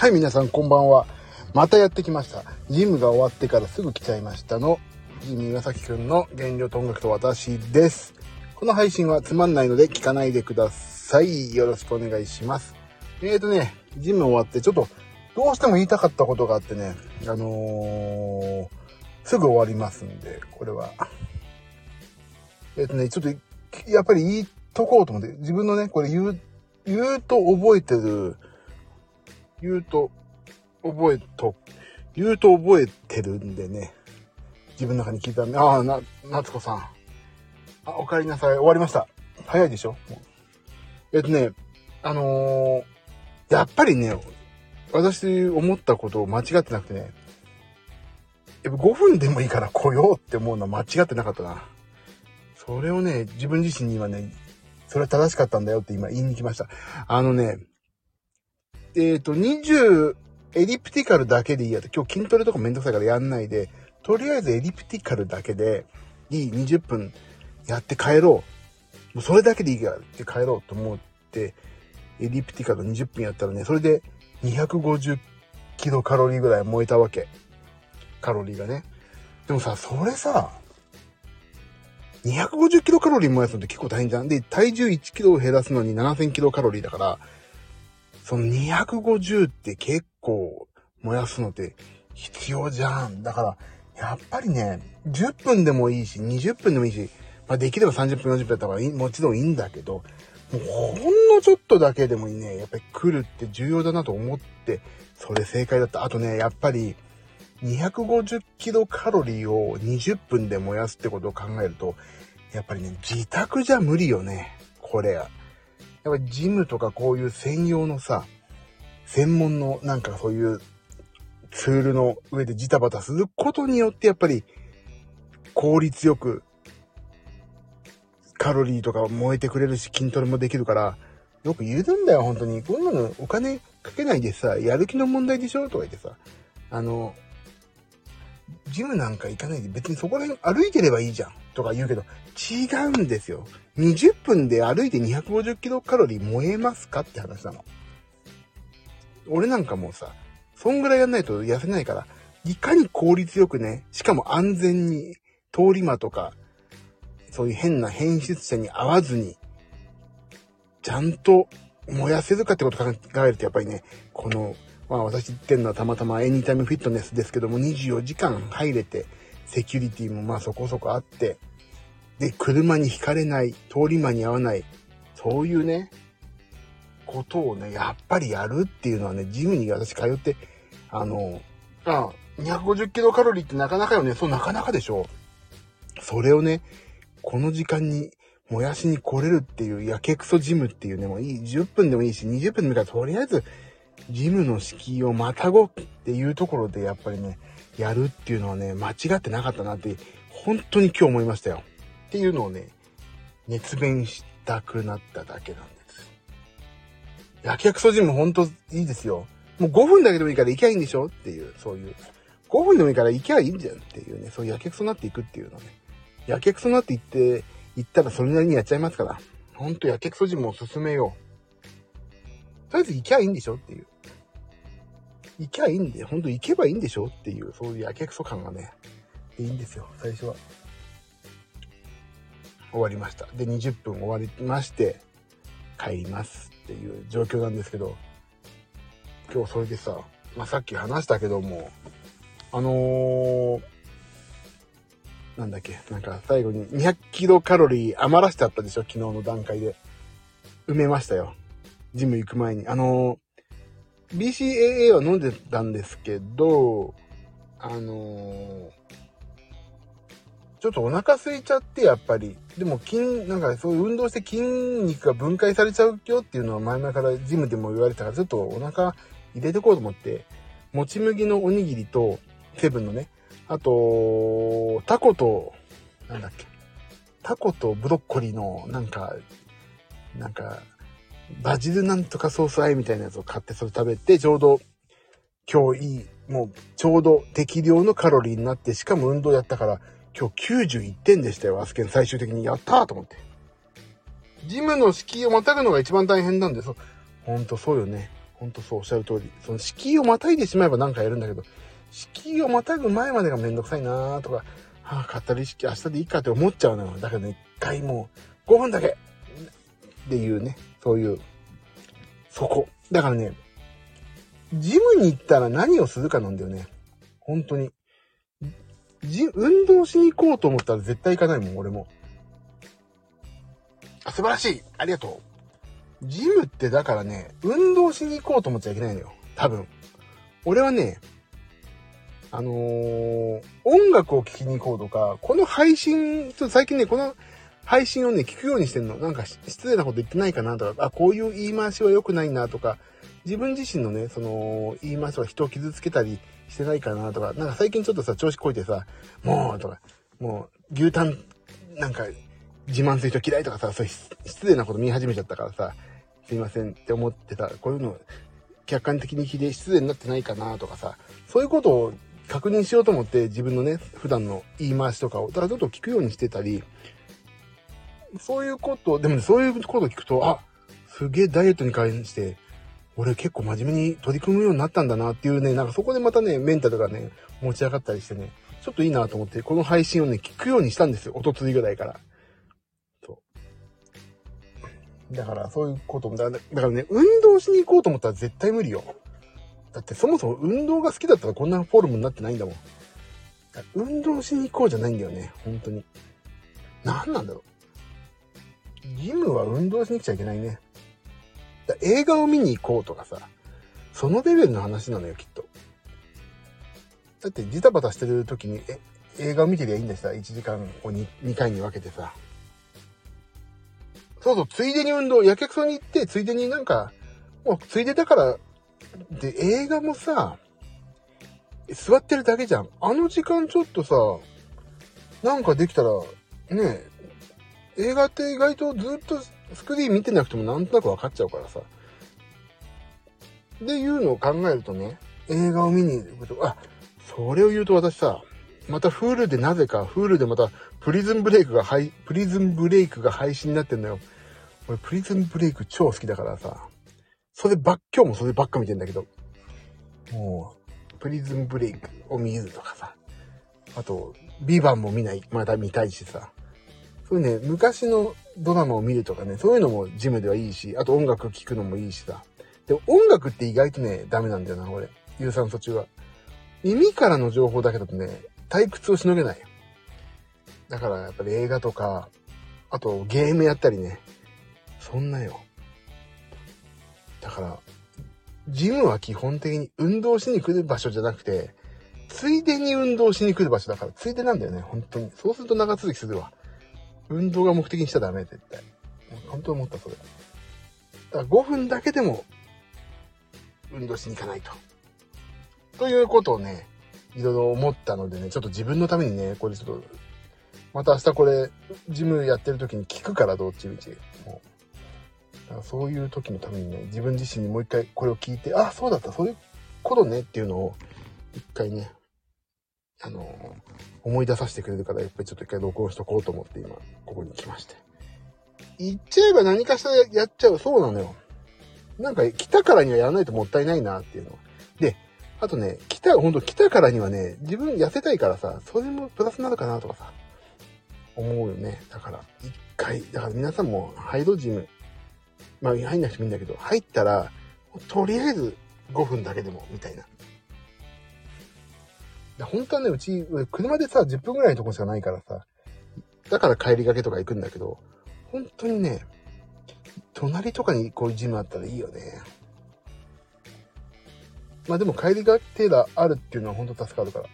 はい、皆さんこんばんは。またやってきました。ジムが終わってからすぐ来ちゃいましたの、ジミー岩崎くんの原料と音楽と私です。この配信はつまんないので聞かないでください。よろしくお願いします。えーとね、ジム終わってちょっとどうしても言いたかったことがあってね、あのー、すぐ終わりますんで、これは。えっ、ー、とね、ちょっと、やっぱり言いとこうと思って、自分のね、これ言う、言うと覚えてる、言うと覚えと、言うと覚えてるんでね、自分の中に聞いたんで、ああ、な、夏子さん。あ、お帰りなさい。終わりました。早いでしょ？えっとね、あのー、やっぱりね、私思ったことを間違ってなくてね、やっぱ5分でもいいから来ようって思うのは間違ってなかったな。それをね、自分自身に今ね、それは正しかったんだよって今言いに来ました。あのね、えっ、ー、と、20、エリプティカルだけでいいやと。今日筋トレとかめんどくさいからやんないで、とりあえずエリプティカルだけでいい20分やって帰ろう。もうそれだけでいいからって帰ろうと思って、エリプティカル20分やったらね、それで250キロカロリーぐらい燃えたわけ。カロリーがね。でもさ、それさ、250キロカロリー燃やすのって結構大変じゃん。で、体重1キロを減らすのに7000キロカロリーだから、その250って結構燃やすのって必要じゃん。だから、やっぱりね、10分でもいいし、20分でもいいし、まあ、できれば30分、40分だったらもちろんいいんだけど、もうほんのちょっとだけでもいいね、やっぱり来るって重要だなと思って、それ正解だった。あとね、やっぱり、250キロカロリーを20分で燃やすってことを考えると、やっぱりね、自宅じゃ無理よね。これ。やっぱりジムとかこういう専用のさ、専門のなんかそういうツールの上でジタバタすることによってやっぱり効率よくカロリーとか燃えてくれるし筋トレもできるから、よく言うんだよ、本当に。こんなのお金かけないでさ、やる気の問題でしょ？とか言ってさ、あの、ジムなんか行かないで別にそこら辺歩いてればいいじゃんとか言うけど、違うんですよ。20分で歩いて250キロカロリー燃えますかって話なの。俺なんかもうさ、そんぐらいやんないと痩せないから、いかに効率よくね、しかも安全に、通り魔とか、そういう変な変質者に合わずに、ちゃんと燃やせるかってこと考えると、やっぱりね、この、まあ私言ってんのはたまたまエニタイムフィットネスですけども、24時間入れて、セキュリティもまあそこそこあって、で、車にひかれない、通り魔に合わない、そういうね、ことをね、やっぱりやるっていうのはね、ジムに私通って、あの、あ、250キロカロリーってなかなかよね、そうなかなかでしょ。それをね、この時間に燃やしに来れるっていう、やけくそジムっていうね、もういい、10分でもいいし、20分でもいいから、とりあえず、ジムの敷居をまたごっていうところで、やっぱりね、やるっていうのはね、間違ってなかったなって、本当に今日思いましたよ。っていうのをね、熱弁したくなっただけなんです。やけくそジム本当いいですよ。もう5分だけでもいいから行きゃいいんでしょ？っていう、そういう。5分でもいいから行きゃいいんじゃんっていうね、そういうやけくそになっていくっていうのね。やけくそなって言って、言ったらそれなりにやっちゃいますから。ほんとやけくそ人も進めよう。とりあえず行きゃいいんでしょっていう。行きゃいいんで、ほんと行けばいいんでしょっていう、そういうやけくそ感がね、いいんですよ、最初は。終わりました。で、20分終わりまして、帰りますっていう状況なんですけど、今日それでさ、まあ、さっき話したけども、あのー、なんだっけ、なんか最後に200キロカロリー余らしちゃったでしょ、昨日の段階で。埋めましたよ。ジム行く前に。あの、BCAA は飲んでたんですけど、あの、ちょっとお腹空いちゃって、やっぱり。でも筋、なんかそういう運動して筋肉が分解されちゃうよっていうのは前々からジムでも言われたから、ちょっとお腹入れてこうと思って、もち麦のおにぎりと、セブンのね、あと、タコと、なんだっけ。タコとブロッコリーの、なんか、なんか、バジルなんとかソースあえみたいなやつを買ってそれ食べて、ちょうど、今日いい、もう、ちょうど適量のカロリーになって、しかも運動やったから、今日91点でしたよ、アスケン最終的に。やったーと思って。ジムの敷居をまたぐのが一番大変なんです。ほんとそうよね。ほんとそうおっしゃる通り。その敷居をまたいでしまえばなんかやるんだけど、敷居をまたぐ前までがめんどくさいなーとか、はあ、買ったら意識明日でいいかって思っちゃうのよ。だけどね、一回もう5分だけっていうね、そういう、そこ。だからね、ジムに行ったら何をするかなんだよね。本当に。じ、運動しに行こうと思ったら絶対行かないもん、俺も。あ、素晴らしいありがとう。ジムってだからね、運動しに行こうと思っちゃいけないのよ。多分。俺はね、あのー、音楽を聴きに行こうとか、この配信、ちょっと最近ね、この配信をね、聞くようにしてんの。なんか失礼なこと言ってないかなとか、あ、こういう言い回しは良くないなとか、自分自身のね、その、言い回しは人を傷つけたりしてないかなとか、なんか最近ちょっとさ、調子こいてさ、もう、とか、もう、牛タン、なんか、自慢する人嫌いとかさ、そういう失礼なこと見始めちゃったからさ、すいませんって思ってた。こういうの、客観的に聞いて失礼になってないかなとかさ、そういうことを確認しようと思って自分のね、普段の言い回しとかを、ただちょっと聞くようにしてたり、そういうこと、でもね、そういうこと聞くと、あ、すげえダイエットに関して、俺結構真面目に取り組むようになったんだなっていうね、なんかそこでまたね、メンタルがね、持ち上がったりしてね、ちょっといいなと思って、この配信をね、聞くようにしたんですよ。おとついぐらいから。そう。だから、そういうことも、だからだからね、運動しに行こうと思ったら絶対無理よ。だってそもそも運動が好きだったらこんなフォルムになってないんだもん。運動しに行こうじゃないんだよね。本当に。何なんだろう。ジムは運動しに来ちゃいけないね。映画を見に行こうとかさ、そのレベルの話なのよ、きっと。だってジタバタしてる時に、え、映画を見てりゃいいんだしさ、1時間を 2, 2回に分けてさ。そうそう、ついでに運動、やけくそに行って、ついでになんか、もうついでだから、で、映画もさ、座ってるだけじゃん。あの時間ちょっとさ、なんかできたら、ね映画って意外とずっとスクリーン見てなくてもなんとなく分かっちゃうからさ。で、いうのを考えるとね、映画を見に行くと、あ、それを言うと私さ、また Hulu でなぜか、Hulu でまたプリズンブレイクが配、プリズンブレイクが配信になってんのよ。俺プリズンブレイク超好きだからさ、そればっ、今日もそればっか見てんだけど、もう、プリズンブレイクを見るとかさ、あと、ビバンも見ない、また見たいしさ、そういうね、昔のドラマを見るとかね、そういうのもジムではいいし、あと音楽聴くのもいいしさ。で音楽って意外とね、ダメなんだよな、俺。有酸素中は。耳からの情報だけだとね、退屈をしのげない。だからやっぱり映画とか、あとゲームやったりね。そんなよ。だから、ジムは基本的に運動しに来る場所じゃなくて、ついでに運動しに来る場所だから、ついでなんだよね、本当に。そうすると長続きするわ。運動が目的にしちゃダメ、絶対。本当思った、それ。だから5分だけでも、運動しに行かないと。ということをね、いろいろ思ったのでね、ちょっと自分のためにね、これちょっと、また明日これ、ジムやってる時に聞くから、どっちみち。もう。だからそういう時のためにね、自分自身にもう一回これを聞いて、あ、そうだった、そういうことねっていうのを、一回ね、あの、思い出させてくれるから、やっぱりちょっと一回録音しとこうと思って今、ここに来まして。言っちゃえば何かしらやっちゃう。そうなのよ。なんか来たからにはやらないともったいないなっていうの。で、あとね、来た、ほんと来たからにはね、自分痩せたいからさ、それもプラスになるかなとかさ、思うよね。だから、一回、だから皆さんもハイドジム、まあ入んなくてもいいんだけど、入ったら、とりあえず5分だけでも、みたいな。本当はね、うち、車でさ、10分ぐらいのとこしかないからさ、だから帰りがけとか行くんだけど、本当にね、隣とかにこういうジムあったらいいよね。まあでも帰りがけがあるっていうのは本当助かるから、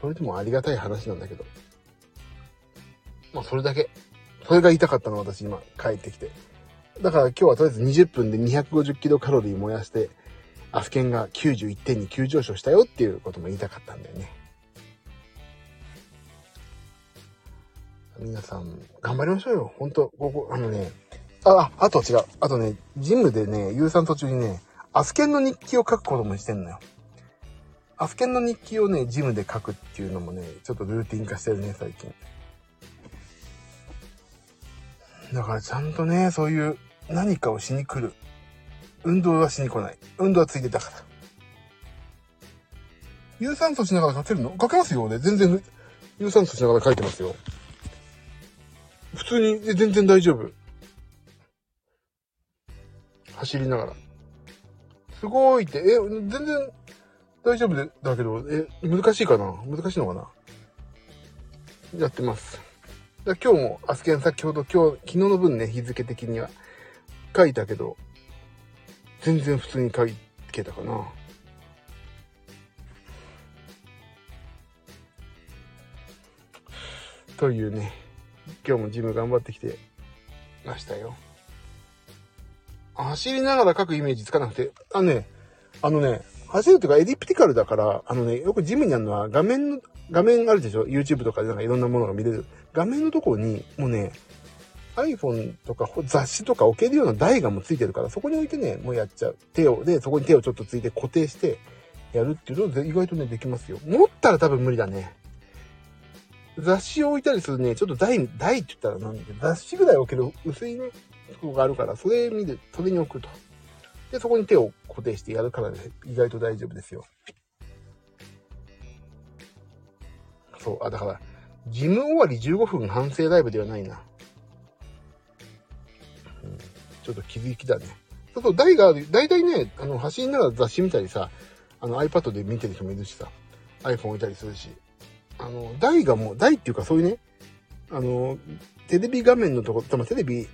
それでもありがたい話なんだけど。まあそれだけ。それが言いたかったの私今帰ってきて。だから今日はとりあえず20分で250キロカロリー燃やして、アスケンが91点に急上昇したよっていうことも言いたかったんだよね。皆さん、頑張りましょうよ。ほんと、ここ、あのね、あ、あと違う。あとね、ジムでね、有酸途中にね、アスケンの日記を書くこともしてんのよ。アスケンの日記をね、ジムで書くっていうのもね、ちょっとルーティン化してるね、最近。だからちゃんとね、そういう何かをしに来る。運動はしに来ない。運動はついてたから。有酸素しながら書けるの？書けますよ。俺、全然、有酸素しながら書いてますよ。普通に、全然大丈夫。走りながら。すごいって、え、全然大丈夫でだけど、え、難しいかな？難しいのかな？やってます。今日も、アスケン先ほど今日、昨日の分ね、日付的には書いたけど、全然普通に書けたかな。というね、今日もジム頑張ってきてましたよ。走りながら書くイメージつかなくて、あのね、あのね、走るっていうかエディプティカルだから、あのね、よくジムにあるのは画面の、画面あるでしょ ?YouTube とかでなんかいろんなものが見れる。画面のところに、もうね、iPhone とか雑誌とか置けるような台がもうついてるから、そこに置いてね、もうやっちゃう。手を、で、そこに手をちょっとついて固定してやるっていうの意外とね、できますよ。持ったら多分無理だね。雑誌を置いたりするね、ちょっと台、台って言ったらなんだけど、雑誌ぐらい置ける薄いね、とこがあるから、それ見て、それに置くと。で、そこに手を固定してやるからね、意外と大丈夫ですよ。そう、あ、だから、ジム終わり15分反省ライブではないな。うん、ちょっと気づきだね。そうそう、台がある、大体ね、あの、走りながら雑誌見たりさ、あの iPad で見てる人もいるしさ、iPhone 置いたりするし、あの、台がもう、台っていうかそういうね、あの、テレビ画面のとこ、テレビ、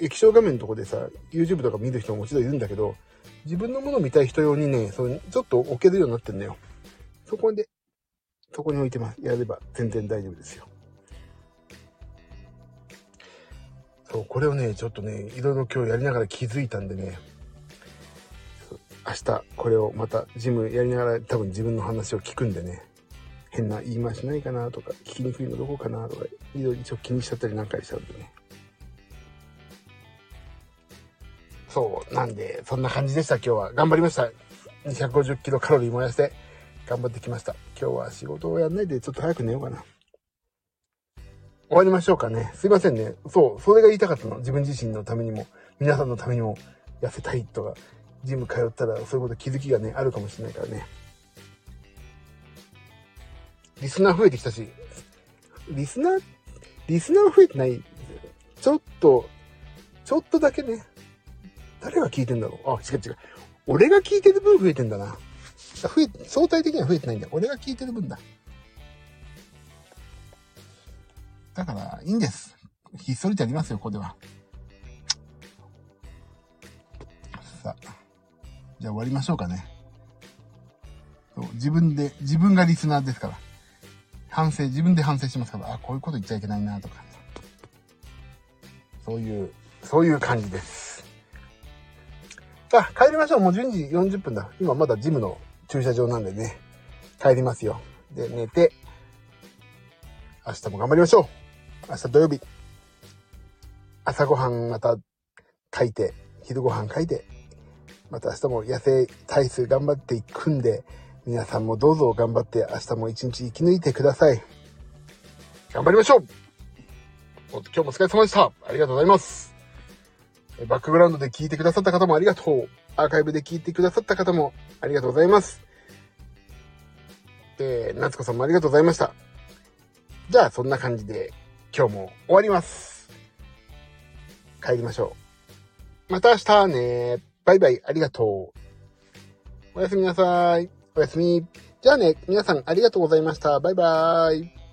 液晶画面のとこでさ、YouTube とか見る人ももちろんいるんだけど、自分のものを見たい人用にね、そのちょっと置けるようになってんだよ。そこで、そこに置いてます。やれば全然大丈夫ですよ。そう、これをね、ちょっとね、いろいろ今日やりながら気づいたんでね、明日これをまたジムやりながら多分自分の話を聞くんでね、変な言い回しないかなとか、聞きにくいのどこかなとか、いろいろ一応気にしちゃったりなんかしちゃうんでね。そう、なんで、そんな感じでした、今日は。頑張りました。250キロカロリー燃やして、頑張ってきました。今日は仕事をやんないで、ちょっと早く寝ようかな。終わりましょうかね。すいませんね。そう、それが言いたかったの。自分自身のためにも、皆さんのためにも、痩せたいとか、ジム通ったらそういうこと気づきがね、あるかもしれないからね。リスナー増えてきたし、リスナー、リスナー増えてない。ちょっと、ちょっとだけね、誰が聞いてんだろう？あ、違う違う。俺が聞いてる分増えてんだな。増え、相対的には増えてないんだ。俺が聞いてる分だ。だから、いいんです。ひっそりとやりますよ、ここでは。さあ。じゃあ終わりましょうかね。自分で、自分がリスナーですから。反省、自分で反省しますから、あ、こういうこと言っちゃいけないなとか。そういう、そういう感じです。さあ、帰りましょう。もう12時40分だ。今まだジムの駐車場なんでね。帰りますよ。で、寝て、明日も頑張りましょう。明日土曜日。朝ごはんまた書いて、昼ごはん書いて、また明日も野生体数頑張っていくんで、皆さんもどうぞ頑張って明日も一日生き抜いてください。頑張りましょう今日もお疲れ様でした。ありがとうございます。バックグラウンドで聞いてくださった方もありがとう。アーカイブで聞いてくださった方もありがとうございます。えー、夏子さんもありがとうございました。じゃあ、そんな感じで今日も終わります。帰りましょう。また明日ね。バイバイ、ありがとう。おやすみなさい。おやすみ。じゃあね、皆さんありがとうございました。バイバーイ。